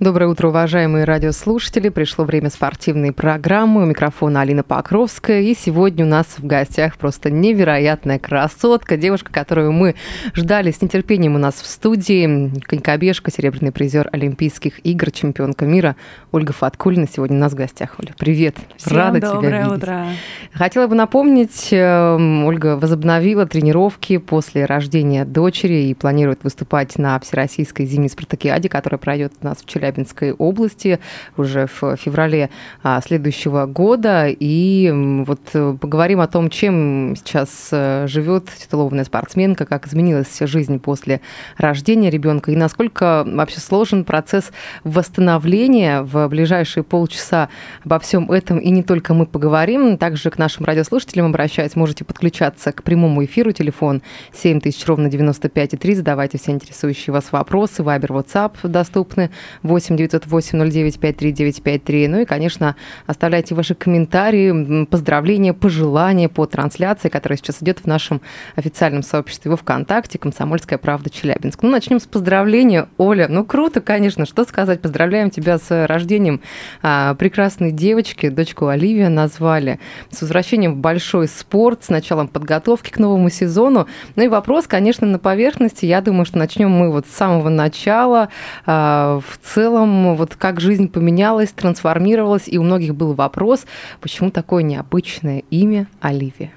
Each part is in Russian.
Доброе утро, уважаемые радиослушатели. Пришло время спортивной программы. У микрофона Алина Покровская. И сегодня у нас в гостях просто невероятная красотка. Девушка, которую мы ждали с нетерпением у нас в студии. Конькобежка, серебрянный призер Олимпийских игр, чемпионка мира Ольга Фаткулина. Сегодня у нас в гостях. Оля, привет. Всем Рада доброе тебя видеть. утро. Хотела бы напомнить, э, Ольга возобновила тренировки после рождения дочери и планирует выступать на Всероссийской зимней спартакиаде, которая пройдет у нас в Челябинской области уже в феврале а, следующего года. И вот э, поговорим о том, чем сейчас э, живет титулованная спортсменка, как изменилась жизнь после рождения ребенка и насколько вообще сложен процесс восстановления в ближайшие полчаса обо всем этом и не только мы поговорим. Также к нашим радиослушателям обращаюсь, можете подключаться к прямому эфиру. Телефон 7000 ровно 95,3. Задавайте все интересующие вас вопросы. Вайбер, WhatsApp доступны 8 908 09 53 953. Ну и, конечно, оставляйте ваши комментарии, поздравления, пожелания по трансляции, которая сейчас идет в нашем официальном сообществе во ВКонтакте «Комсомольская правда Челябинск». Ну, начнем с поздравления. Оля, ну круто, конечно, что сказать. Поздравляем тебя с рождением а, прекрасной девочки, дочку Оливия назвали. С возвращением в большой спорт, с началом подготовки к новому сезону. Ну и вопрос, конечно, на поверхности. Я думаю, что начнем мы вот с самого начала. А, В целом, вот как жизнь поменялась, трансформировалась, и у многих был вопрос, почему такое необычное имя Оливия?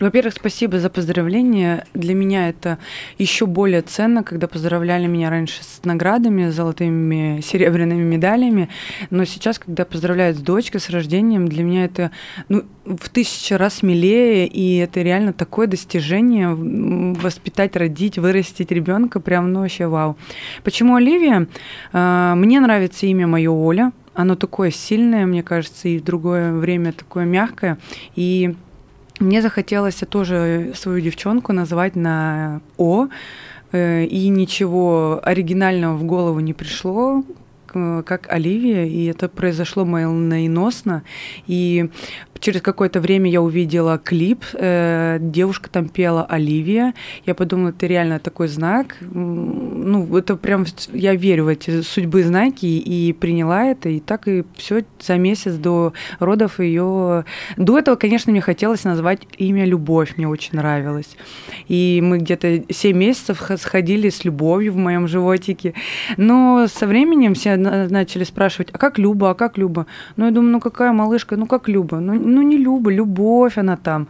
Во-первых, спасибо за поздравления. Для меня это еще более ценно, когда поздравляли меня раньше с наградами, золотыми, серебряными медалями. Но сейчас, когда поздравляют с дочкой, с рождением, для меня это ну, в тысячу раз милее, и это реально такое достижение воспитать, родить, вырастить ребенка, прям ну вообще вау. Почему Оливия? А, Мне нравится имя мое Оля. Оно такое сильное, мне кажется, и в другое время такое мягкое. И мне захотелось тоже свою девчонку назвать на О, э, и ничего оригинального в голову не пришло, как Оливия, и это произошло молниеносно. И через какое-то время я увидела клип, э, девушка там пела Оливия. Я подумала, это реально такой знак. Ну, это прям, я верю в эти судьбы знаки, и приняла это, и так и все за месяц до родов ее... До этого, конечно, мне хотелось назвать имя Любовь, мне очень нравилось. И мы где-то 7 месяцев сходили с любовью в моем животике. Но со временем все на- начали спрашивать, а как Люба, а как Люба? Ну, я думаю, ну какая малышка, ну как Люба? Ну, ну не Люба, Любовь она там.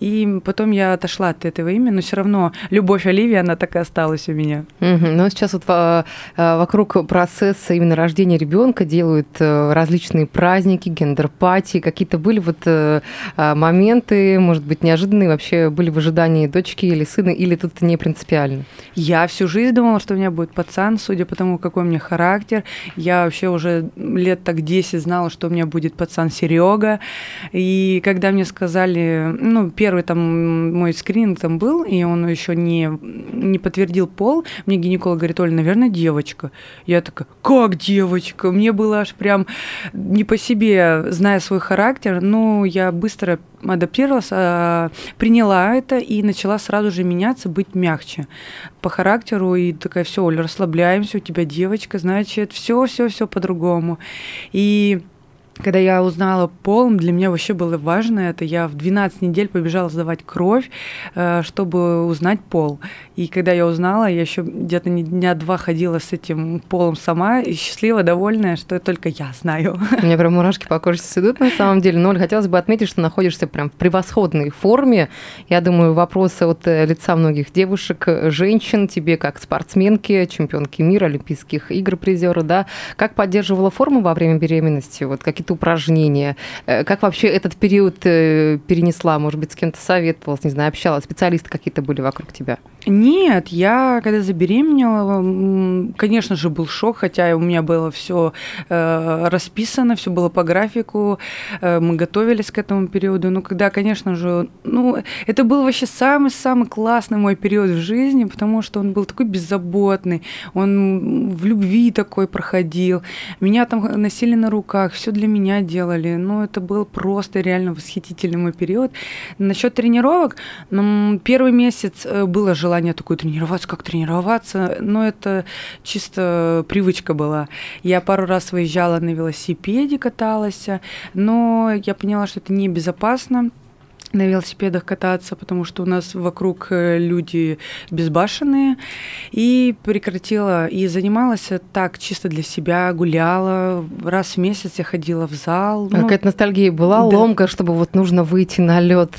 И потом я отошла от этого имени, но все равно Любовь Оливия, она так и осталась у меня. Мгм. Ну, сейчас вот во- э, вокруг процесса именно рождения ребенка делают э, различные праздники, gender-party. Какие-то были вот э, а, моменты, может быть, неожиданные вообще были в ожидании дочки или сына, или тут не принципиально? Я всю жизнь думала, что у меня будет пацан, судя по тому, какой у меня характер. Я вообще уже лет так 10 знала, что у меня будет пацан Серега. И когда мне сказали, ну, первый там мой скрининг там был, и он еще не, не подтвердил пол, мне гинеколог говорит, Оля, наверное, девочка. Я такая, как девочка? Мне было аж прям не по себе, зная свой характер, но я быстро адаптировалась, а, приняла это и начала сразу же меняться, быть мягче по характеру и такая, все, Оля, расслабляемся, у тебя девочка, значит, все, все, все по-другому. И когда я узнала пол, для меня вообще было важно это. Я в 12 недель побежала сдавать кровь, э, чтобы узнать пол. И когда я узнала, я еще где-то дня два ходила с этим полом сама, и счастлива, довольная, что только я знаю. У меня прям мурашки по коже идут на самом деле. Но, Оль, хотелось бы отметить, что находишься прям в превосходной форме. Я думаю, вопросы от э, лица многих девушек, женщин, тебе как спортсменке, чемпионки мира, Олимпийских игр, призера, да, как поддерживала форму во время беременности, вот какие-то упражнения, Э, как вообще этот период э, перенесла, может быть, с кем-то советовалась, не знаю, общалась, специалисты какие-то были вокруг тебя? Нет, я когда забеременела, конечно же, был шок, хотя у меня было все расписано, все было по графику, э, мы готовились к этому периоду. Но когда, конечно же, ну, это был вообще самый-самый классный мой период в жизни, потому что он был такой беззаботный, он в любви такой проходил. Меня там носили на руках, все для меня делали. Ну, это был просто реально восхитительный мой период. Насчет тренировок, первый месяц э, было желание такое тренироваться, как тренироваться, но это чисто привычка была. Я пару раз выезжала на велосипеде, каталась, но я поняла, что это небезопасно на велосипедах кататься, потому что у нас вокруг э, люди безбашенные, и прекратила, и занималась так чисто для себя, гуляла, раз в месяц я ходила в зал. А ну, Какая-то ностальгия была, да. ломка, чтобы вот нужно выйти на лед,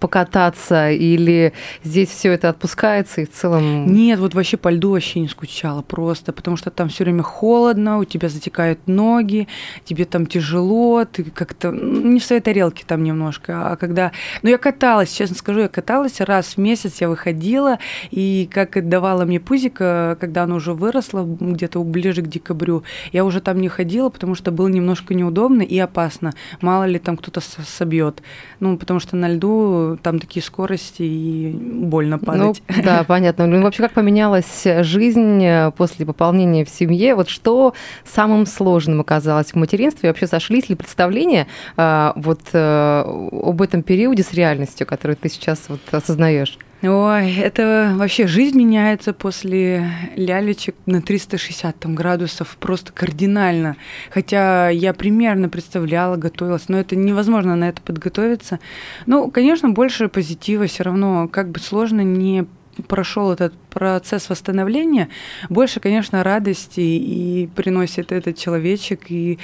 покататься, или здесь все это отпускается и в целом... Нет, вот вообще по льду вообще не скучала просто, потому что там все время холодно, у тебя затекают ноги, тебе там тяжело, ты как-то ну, не в своей тарелке там немножко, а когда... Ну, я каталась, честно скажу, я каталась раз в месяц, я выходила, и как давала мне пузика, когда она уже выросла, где-то ближе к декабрю, я уже там не ходила, потому что было немножко неудобно и опасно. Мало ли там кто-то собьет. Ну, потому что на льду там такие скорости и больно падать. Ну, да, понятно. Ну, вообще, как поменялась жизнь э, после пополнения в семье? Вот что самым сложным оказалось в материнстве? Вообще сошлись ли представления а, вот э, об этом периоде с реальностью, которую ты сейчас вот осознаешь? Ой, это вообще жизнь меняется после лялечек на 360 там, градусов просто кардинально. Хотя я примерно представляла, готовилась, но это невозможно на это подготовиться. Ну, конечно, больше позитива все равно, как бы сложно не прошел этот процесс восстановления, больше, конечно, радости и приносит этот человечек. И,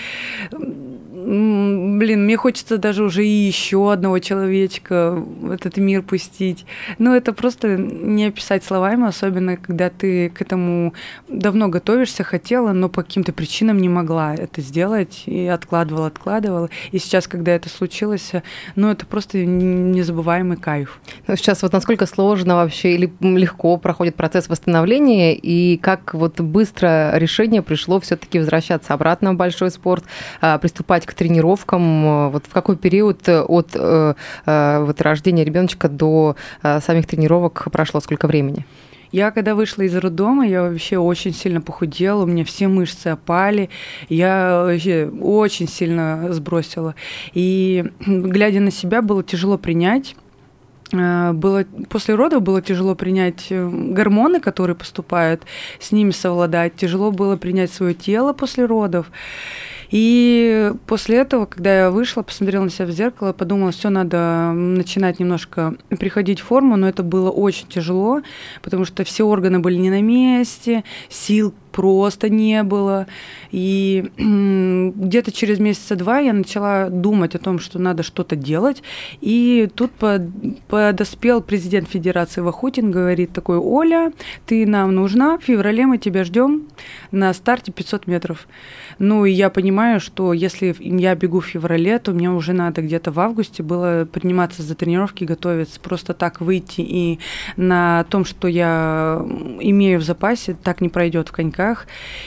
блин, мне хочется даже уже и еще одного человечка в этот мир пустить. Но это просто не описать словами, особенно когда ты к этому давно готовишься, хотела, но по каким-то причинам не могла это сделать и откладывала, откладывала. И сейчас, когда это случилось, ну, это просто незабываемый кайф. Ну, Сейчас вот насколько сложно вообще или легко проходит процесс восстановления, и как вот быстро решение пришло все-таки возвращаться обратно в большой спорт, а, приступать к тренировкам, а, вот в какой период от э, э, вот рождения ребеночка до э, самих тренировок прошло сколько времени? Я когда вышла из роддома, я вообще очень сильно похудела, у меня все мышцы опали, я вообще очень сильно сбросила. И глядя на себя, было тяжело принять. Э, Было, после родов было тяжело принять э, гормоны, которые поступают, с ними совладать. Тяжело было принять свое тело после родов. И после этого, когда я вышла, посмотрела на себя в зеркало, подумала, все, надо начинать немножко приходить в форму, но это было очень тяжело, потому что все органы были не на месте, сил просто не было. И где-то через месяца два я начала думать о том, что надо что-то делать. И тут под- подоспел президент Федерации Вахутин, говорит такой, Оля, ты нам нужна, в феврале мы тебя ждем на старте 500 метров. Ну, и я понимаю, что если я бегу в феврале, то мне уже надо где-то в августе было приниматься за тренировки, готовиться, просто так выйти и на том, что я имею в запасе, так не пройдет в коньках.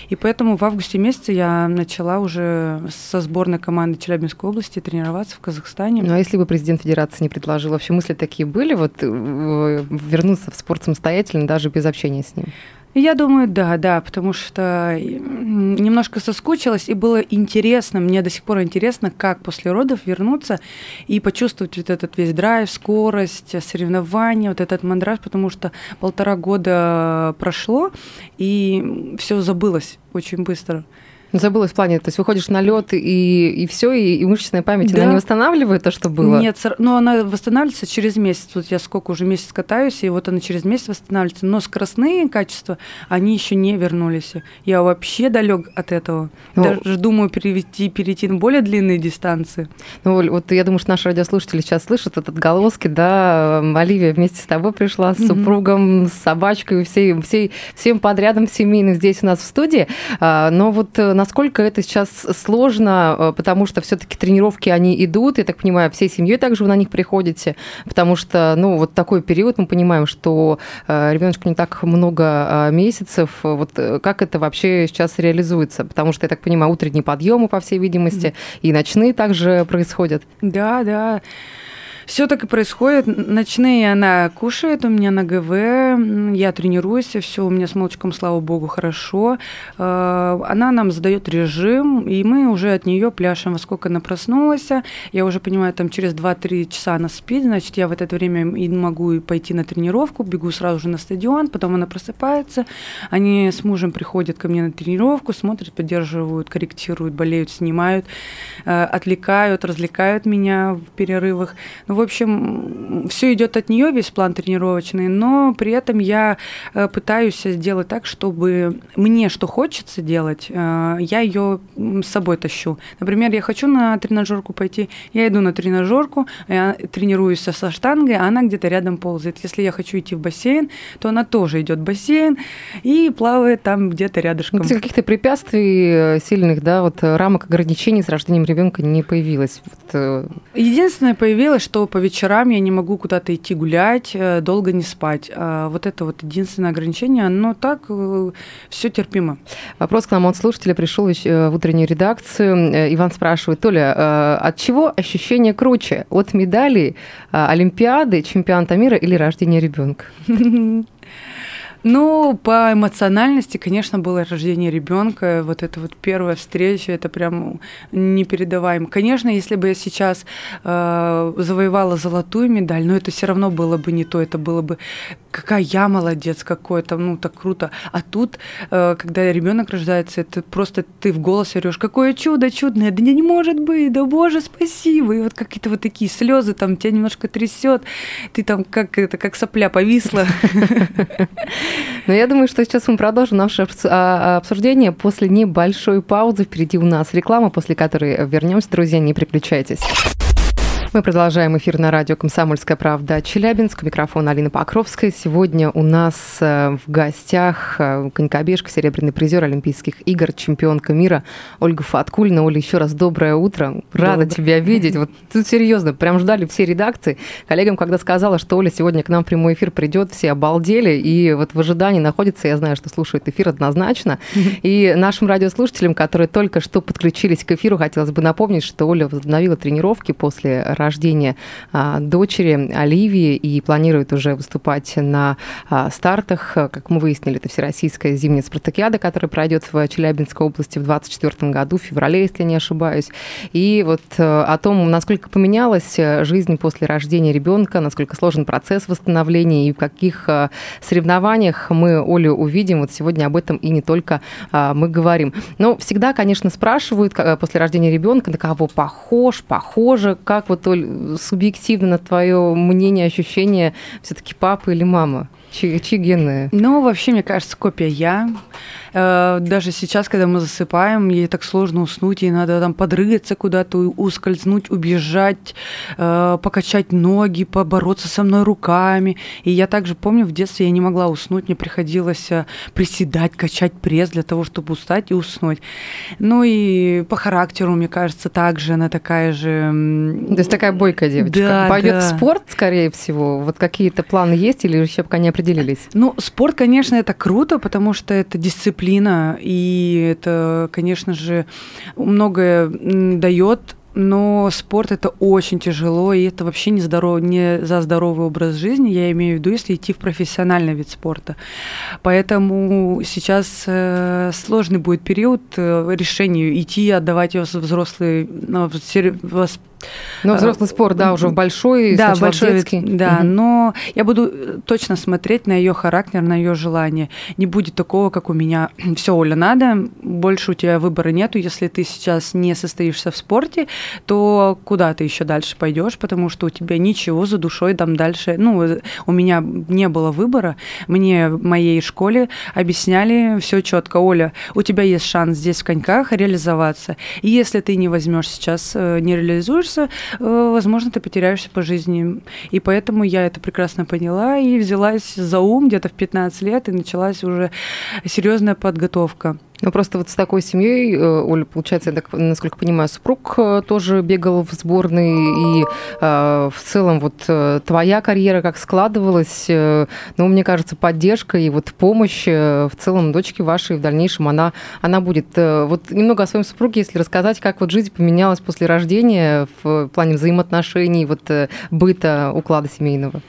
И поэтому в августе месяце я начала уже со сборной команды Челябинской области тренироваться в Казахстане. Ну, а если бы президент Федерации не предложил, вообще мысли такие были, вот э, вернуться в спорт самостоятельно, даже без общения с ним? Я думаю, да, да, потому что немножко соскучилась, и было интересно, мне до сих пор интересно, как после родов вернуться и почувствовать вот этот весь драйв, скорость, соревнования, вот этот мандраж, потому что полтора года прошло, и все забылось очень быстро. Забыла в плане, то есть выходишь на лед и, и все, и, и мышечная память, Да. она не восстанавливает то, что было? Нет, но она восстанавливается через месяц. Вот я сколько уже месяц катаюсь, и вот она через месяц восстанавливается. Но скоростные качества, они еще не вернулись. Я вообще далек от этого. Ну- Даже думаю перейти, перейти на более длинные дистанции. Ну, Оль, вот я думаю, что наши радиослушатели сейчас слышат этот отголоски, да, Оливия вместе с тобой пришла, с Мгм. супругом, с собачкой, всей, всей, всем подрядом семейным здесь у нас в студии. А, Но вот э, насколько это сейчас сложно, э, потому что все-таки тренировки, они идут, я так понимаю, всей семьей также вы на них приходите, потому что, ну, вот такой период, мы понимаем, что э, ребеночку не так много э, месяцев. Вот как это вообще сейчас реализуется? Потому что, я так понимаю, утренние подъемы, по всей видимости, mm-hmm. и ночные также происходят. Да, да. Все так и происходит. Ночные она кушает, у меня на ГВ, я тренируюсь, все у меня с молочком, слава богу, хорошо. Э, она нам задает режим, и мы уже от нее пляшем, во сколько она проснулась. Я уже понимаю, там через 2-3 часа она спит, значит, я в это время и могу пойти на тренировку, бегу сразу же на стадион, потом она просыпается. Они с мужем приходят ко мне на тренировку, смотрят, поддерживают, корректируют, болеют, снимают, э, отвлекают, развлекают меня в перерывах. Ну, в общем, все идет от нее, весь план тренировочный, но при этом я э, пытаюсь сделать так, чтобы мне что хочется делать, э, я ее с собой тащу. Например, я хочу на тренажерку пойти, я иду на тренажерку, я тренируюсь со штангой, а она где-то рядом ползает. Если я хочу идти в бассейн, то она тоже идет в бассейн и плавает там где-то рядышком. Ну, каких-то препятствий э, сильных, да, вот рамок ограничений с рождением ребенка не появилось. Вот. Единственное появилось, что по вечерам я не могу куда-то идти гулять, э, долго не спать. А вот это вот единственное ограничение, но так э, все терпимо. Вопрос к нам от слушателя пришел э, в утреннюю редакцию. Иван спрашивает, Толя, от чего ощущение круче? От медали, Олимпиады, чемпионата мира или рождения ребенка? Ну, по эмоциональности, конечно, было рождение ребенка. Вот это вот первая встреча, это прям непередаваемо. Конечно, если бы я сейчас э, завоевала золотую медаль, но это все равно было бы не то. Это было бы какая я молодец, какой-то, ну так круто. А тут, э, когда ребенок рождается, это просто ты в голос орешь, какое чудо чудное, да не может быть, да боже, спасибо. И вот какие-то вот такие слезы, там тебя немножко трясет, ты там как это, как сопля повисла. Но я думаю, что сейчас мы продолжим наше а, обсуждение после небольшой паузы. Впереди у нас реклама, после которой вернемся. Друзья, не переключайтесь. Мы продолжаем эфир на радио «Комсомольская правда» Челябинск. Микрофон Алина Покровская. Сегодня у нас э, в гостях э, конькобежка, серебряный призер Олимпийских игр, чемпионка мира Ольга Фаткульна. Оля, еще раз доброе утро. Рада Добрый. тебя видеть. Вот тут серьезно, прям ждали все редакции. Коллегам, когда сказала, что Оля сегодня к нам в прямой эфир придет, все обалдели. И вот в ожидании находится, я знаю, что слушают эфир однозначно. И нашим радиослушателям, которые только что подключились к эфиру, хотелось бы напомнить, что Оля возобновила тренировки после рождения а, дочери Оливии и планирует уже выступать на а, стартах. Как мы выяснили, это Всероссийская зимняя спартакиада, которая пройдет в Челябинской области в 2024 году, в феврале, если не ошибаюсь. И вот э, о том, насколько поменялась э, жизнь после рождения ребенка, насколько сложен процесс восстановления и в каких э, соревнованиях мы Олю увидим. Вот сегодня об этом и не только а, мы говорим. Но всегда, конечно, спрашивают после рождения ребенка, на кого похож, похоже, как вот Оль, субъективно твое мнение, ощущение все-таки папа или мама? Чьи, чьи гены? Ну, вообще, мне кажется, копия я. Э, даже сейчас, когда мы засыпаем, ей так сложно уснуть, ей надо там подрыгаться куда-то, ускользнуть, убежать, э, покачать ноги, побороться со мной руками. И я также помню, в детстве я не могла уснуть, мне приходилось э, приседать, качать пресс для того, чтобы устать и уснуть. Ну и по характеру, мне кажется, также она такая же... То есть такая бойкая девочка. Да, Пойдет да. в спорт, скорее всего? Вот какие-то планы есть или еще пока не определились? Ну, спорт, конечно, это круто, потому что это дисциплина дисциплина, и это, конечно же, многое дает но спорт это очень тяжело, и это вообще не, здоров, не за здоровый образ жизни, я имею в виду, если идти в профессиональный вид спорта. Поэтому сейчас э, сложный будет период э, решению идти, отдавать его взрослый, ну, ну, взрослый спорт, да, уже большой, да, большой детский. Да, угу. но я буду э, точно смотреть на ее характер, на ее желание. Не будет такого, как у меня. Все, Оля, надо, больше у тебя выбора нету. Если ты сейчас не состоишься в спорте, то куда ты еще дальше пойдешь, потому что у тебя ничего за душой там дальше. Ну, э, у меня не было выбора. Мне в моей школе объясняли все четко. Оля, у тебя есть шанс здесь в коньках реализоваться. И если ты не возьмешь сейчас, э, не реализуешь курса, э, возможно, ты потеряешься по жизни. И поэтому я это прекрасно поняла и взялась за ум где-то в 15 лет, и началась уже серьезная подготовка. Ну, просто вот с такой семьей, э, Оля, получается, я так, насколько понимаю, супруг э, тоже бегал в сборной, и э, в целом вот э, твоя карьера как складывалась, э, ну, мне кажется, поддержка и вот помощь э, в целом дочке вашей в дальнейшем, она, она будет. Вот немного о своем супруге, если рассказать, как вот жизнь поменялась после рождения в плане взаимоотношений, вот быта, уклада семейного.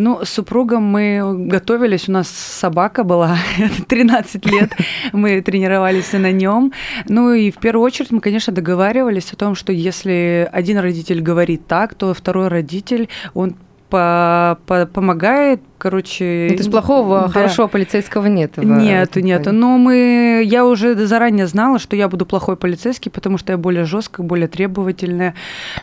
Ну, с супругом мы готовились, у нас собака была 13 лет, мы тренировались на нем. Ну и в первую очередь мы, конечно, договаривались о том, что если один родитель говорит так, то второй родитель, он по, по, помогает короче... Ну, то есть плохого, да. хорошего полицейского нет? Нет, нет. Но мы... Я уже заранее знала, что я буду плохой полицейский, потому что я более жесткая, более требовательная,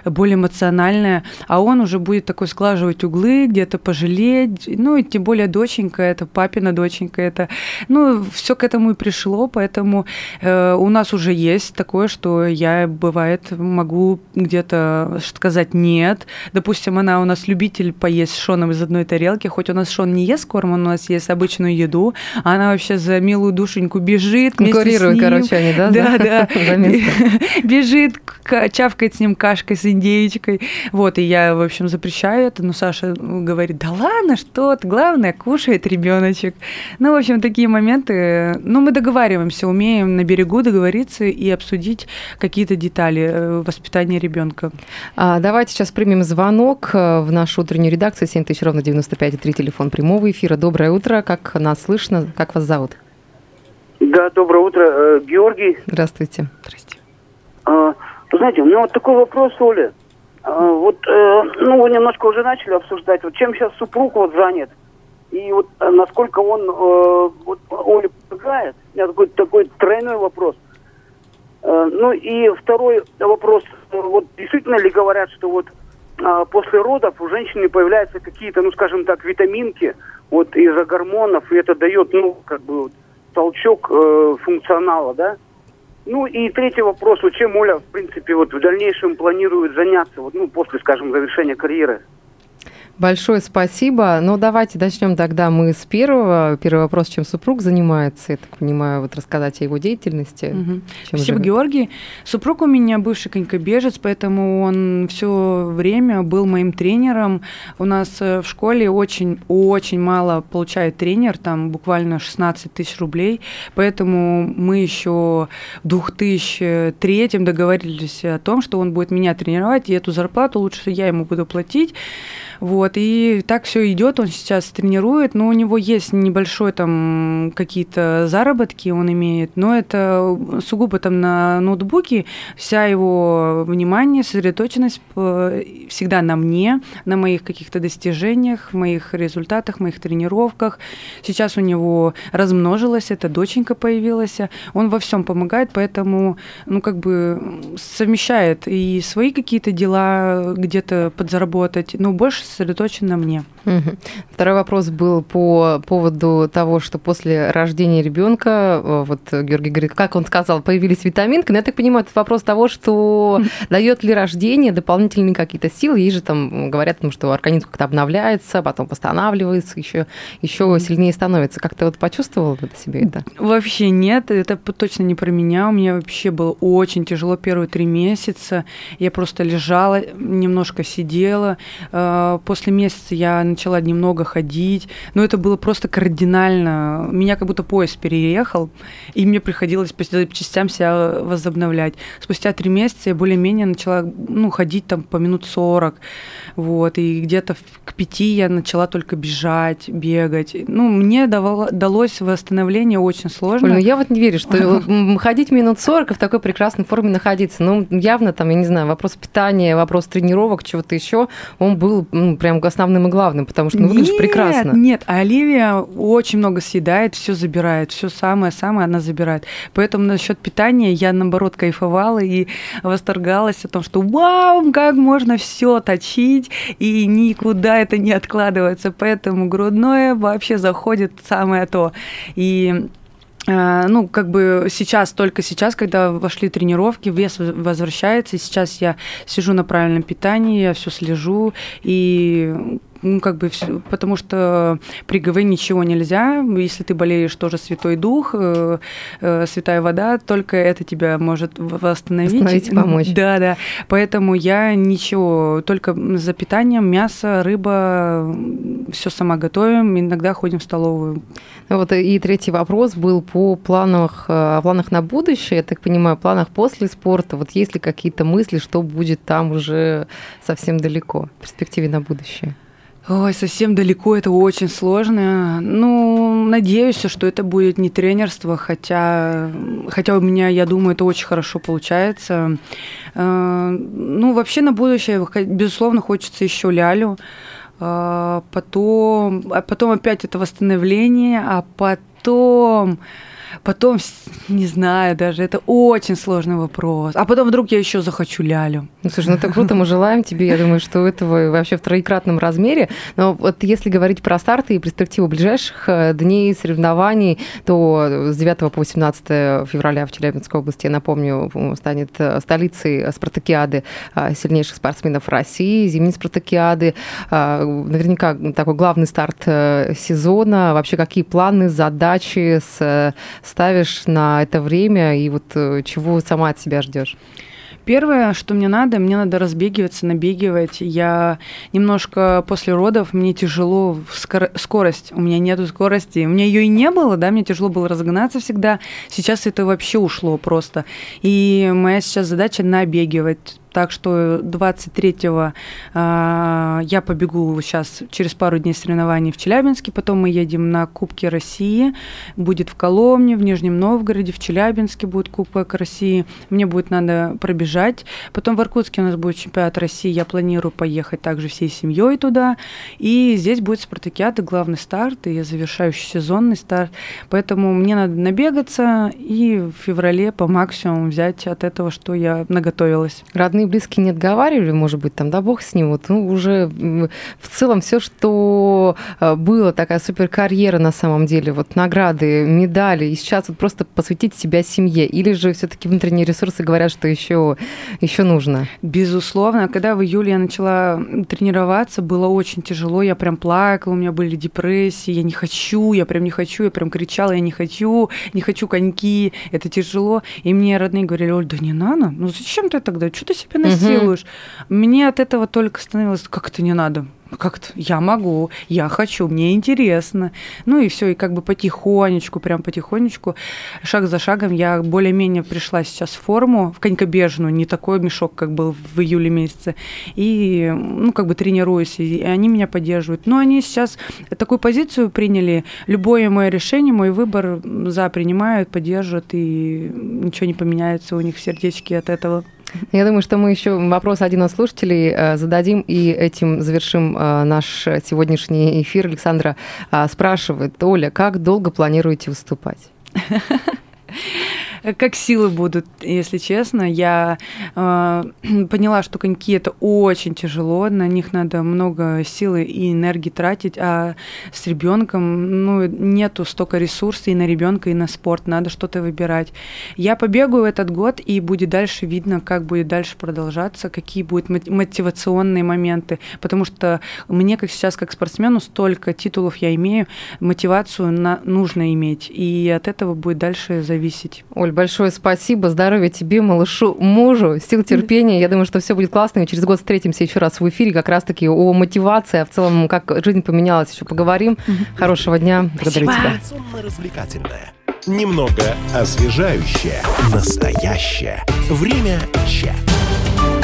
более эмоциональная. А он уже будет такой сглаживать углы, где-то пожалеть. Ну, и тем более доченька, это папина доченька, это... Ну, все к этому и пришло, поэтому э, у нас уже есть такое, что я, бывает, могу где-то сказать «нет». Допустим, она у нас любитель поесть с Шоном из одной тарелки, хоть у нас Шон не ест корм, он у нас ест обычную еду, она вообще за милую душеньку бежит Конкурируют, короче, они, да? Да, да. Бежит, чавкает с ним кашкой с индейчикой. Вот, и я, в общем, запрещаю это, но Саша говорит, да ладно, что ты, главное, кушает ребеночек. Ну, в общем, такие моменты, ну, мы договариваемся, умеем на берегу договориться и обсудить какие-то детали э, воспитания ребенка. А, давайте сейчас примем звонок э, в нашу утреннюю редакцию 7000 ровно 95,3 телефон телефон прямого эфира. Доброе утро, как нас слышно, как вас зовут? Да, доброе утро, э, Георгий. Здравствуйте. Здрасте. А, знаете, у меня вот такой вопрос, Оля. А, вот, э, ну, вы немножко уже начали обсуждать, вот чем сейчас супруг вот занят, и вот э, насколько он вот, Оле помогает. У меня такой, такой тройной вопрос. Ну и второй вопрос, вот действительно ли говорят, что вот после родов у женщины появляются какие-то, ну, скажем так, витаминки вот из-за гормонов, и это дает, ну, как бы толчок э, функционала, да? Ну и третий вопрос, вот чем Оля, в принципе, вот в дальнейшем планирует заняться, вот, ну, после, скажем, завершения карьеры? Большое спасибо. Ну, давайте начнем тогда мы с первого. Первый вопрос, чем супруг занимается, я так понимаю, вот рассказать о его деятельности. Угу. Спасибо, живет. Георгий. Супруг у меня бывший конькобежец, поэтому он все время был моим тренером. У нас э, в школе очень-очень мало получает тренер, там буквально 16 тысяч рублей, поэтому мы еще в 2003 договорились о том, что он будет меня тренировать, и эту зарплату лучше я ему буду платить. Вот, и так все идет, он сейчас тренирует, но у него есть небольшой там какие-то заработки он имеет, но это сугубо там на ноутбуке, вся его внимание, сосредоточенность всегда на мне, на моих каких-то достижениях, моих результатах, моих тренировках. Сейчас у него размножилась, эта доченька появилась, он во всем помогает, поэтому, ну, как бы совмещает и свои какие-то дела где-то подзаработать, но больше сосредоточен на мне. Угу. Второй вопрос был по поводу того, что после рождения ребенка, э, вот Георгий говорит, как он сказал, появились витаминки. Но я так понимаю, это вопрос того, что дает ли рождение дополнительные какие-то силы. Есть же там говорят, что организм как-то обновляется, потом восстанавливается, еще, еще сильнее становится. Как ты вот почувствовал это себе это? Вообще нет, это точно не про меня. У меня вообще было очень тяжело первые три месяца. Я просто лежала, немножко сидела. После месяца я начала немного ходить, но это было просто кардинально. Меня как будто поезд переехал, и мне приходилось по частям себя возобновлять. Спустя три месяца я более-менее начала ну, ходить там по минут сорок, вот, и где-то к пяти я начала только бежать, бегать. Ну, мне давало, далось восстановление очень сложно. Оль, ну я вот не верю, что ходить минут сорок и в такой прекрасной форме находиться. Ну, явно там, я не знаю, вопрос питания, вопрос тренировок, чего-то еще, он был ну, прям основным и главным, потому что ну, выглядишь нет, прекрасно. Нет, а Оливия очень много съедает, все забирает, все самое-самое она забирает. Поэтому насчет питания я, наоборот, кайфовала и восторгалась о том, что вау, как можно все точить, и никуда это не откладывается. Поэтому грудное вообще заходит самое то. И ну, как бы сейчас, только сейчас, когда вошли тренировки, вес возвращается, и сейчас я сижу на правильном питании, я все слежу, и ну, как бы, потому что при ГВ ничего нельзя. Если ты болеешь, тоже Святой Дух, э, э, Святая вода, только это тебя может восстановить. Восстановить и помочь. Да, да. Поэтому я ничего, только за питанием, мясо, рыба, все сама готовим, иногда ходим в столовую. Вот и третий вопрос был по планах, э, о планах на будущее, я так понимаю, планах после спорта. Вот есть ли какие-то мысли, что будет там уже совсем далеко, в перспективе на будущее? Ой, совсем далеко, это очень сложно. Ну, надеюсь, что это будет не тренерство, хотя, хотя у меня, я думаю, это очень хорошо получается. Э, Ну, вообще на будущее, безусловно, хочется еще лялю. А, Потом, а потом опять это восстановление, а потом, потом, не знаю даже, это очень сложный вопрос. А потом вдруг я еще захочу лялю. Ну, слушай, ну это круто, мы желаем тебе, я думаю, что этого вообще в троекратном размере. Но вот если говорить про старты и перспективу ближайших э, дней соревнований, то с 9 по 18 февраля в Челябинской области, я напомню, станет э, столицей спартакиады э, сильнейших спортсменов России, зимней спартакиады. Э, Наверняка такой главный старт э, сезона. Вообще, какие планы, задачи с- э, ставишь на это время и вот э, чего сама от себя ждешь? Первое, что мне надо, мне надо разбегиваться, набегивать. Я немножко после родов, мне тяжело скор- скорость. У меня нету скорости. У меня ее и не было, да, мне тяжело было разогнаться всегда. Сейчас это вообще ушло просто. И моя сейчас задача набегивать. Так что 23-го а, я побегу сейчас через пару дней соревнований в Челябинске, потом мы едем на Кубки России, будет в Коломне, в Нижнем Новгороде, в Челябинске будет Кубок России, мне будет надо пробежать, потом в Иркутске у нас будет чемпионат России, я планирую поехать также всей семьей туда, и здесь будет спартакиада, главный старт и завершающий сезонный старт, поэтому мне надо набегаться и в феврале по максимуму взять от этого, что я наготовилась. Родные и близкие не отговаривали, может быть, там, да бог с ним, вот, ну, уже в целом все, что э, было, такая суперкарьера на самом деле, вот награды, медали, и сейчас вот просто посвятить себя семье, или же все-таки внутренние ресурсы говорят, что еще, еще нужно? Безусловно, когда в июле я начала тренироваться, было очень тяжело, я прям плакала, у меня были депрессии, я не хочу, я прям не хочу, я прям кричала, я не хочу, не хочу коньки, это тяжело. И мне родные говорили, Оль, да не надо, ну зачем ты тогда, что ты себя насилуешь? Мне от этого только становилось, как это не надо? Как-то я могу, я хочу, мне интересно. Ну и все, и как бы потихонечку, прям потихонечку, шаг за шагом я более-менее пришла сейчас в форму, в конькобежную, не такой мешок, как был в июле месяце. И, ну, как бы тренируюсь, и они меня поддерживают. Но они сейчас такую позицию приняли, любое мое решение, мой выбор за принимают, поддерживают, и ничего не поменяется у них в сердечке от этого. Я думаю, что мы еще вопрос один от слушателей э, зададим и этим завершим э, наш сегодняшний эфир. Александра э, спрашивает, Оля, как долго планируете выступать? как силы будут, если честно. Я э, поняла, что коньки это очень тяжело, на них надо много силы и энергии тратить, а с ребенком ну, нету столько ресурсов и на ребенка, и на спорт, надо что-то выбирать. Я побегаю этот год, и будет дальше видно, как будет дальше продолжаться, какие будут мо- мотивационные моменты, потому что мне, как сейчас, как спортсмену, столько титулов я имею, мотивацию на, нужно иметь, и от этого будет дальше зависеть. Оль, большое спасибо, здоровья тебе, малышу, мужу, сил терпения. Я думаю, что все будет классно. И через год встретимся еще раз в эфире, как раз-таки о мотивации, а в целом, как жизнь поменялась, еще поговорим. Хорошего дня. Благодарю тебя. Немного освежающее. Настоящее. Время чат.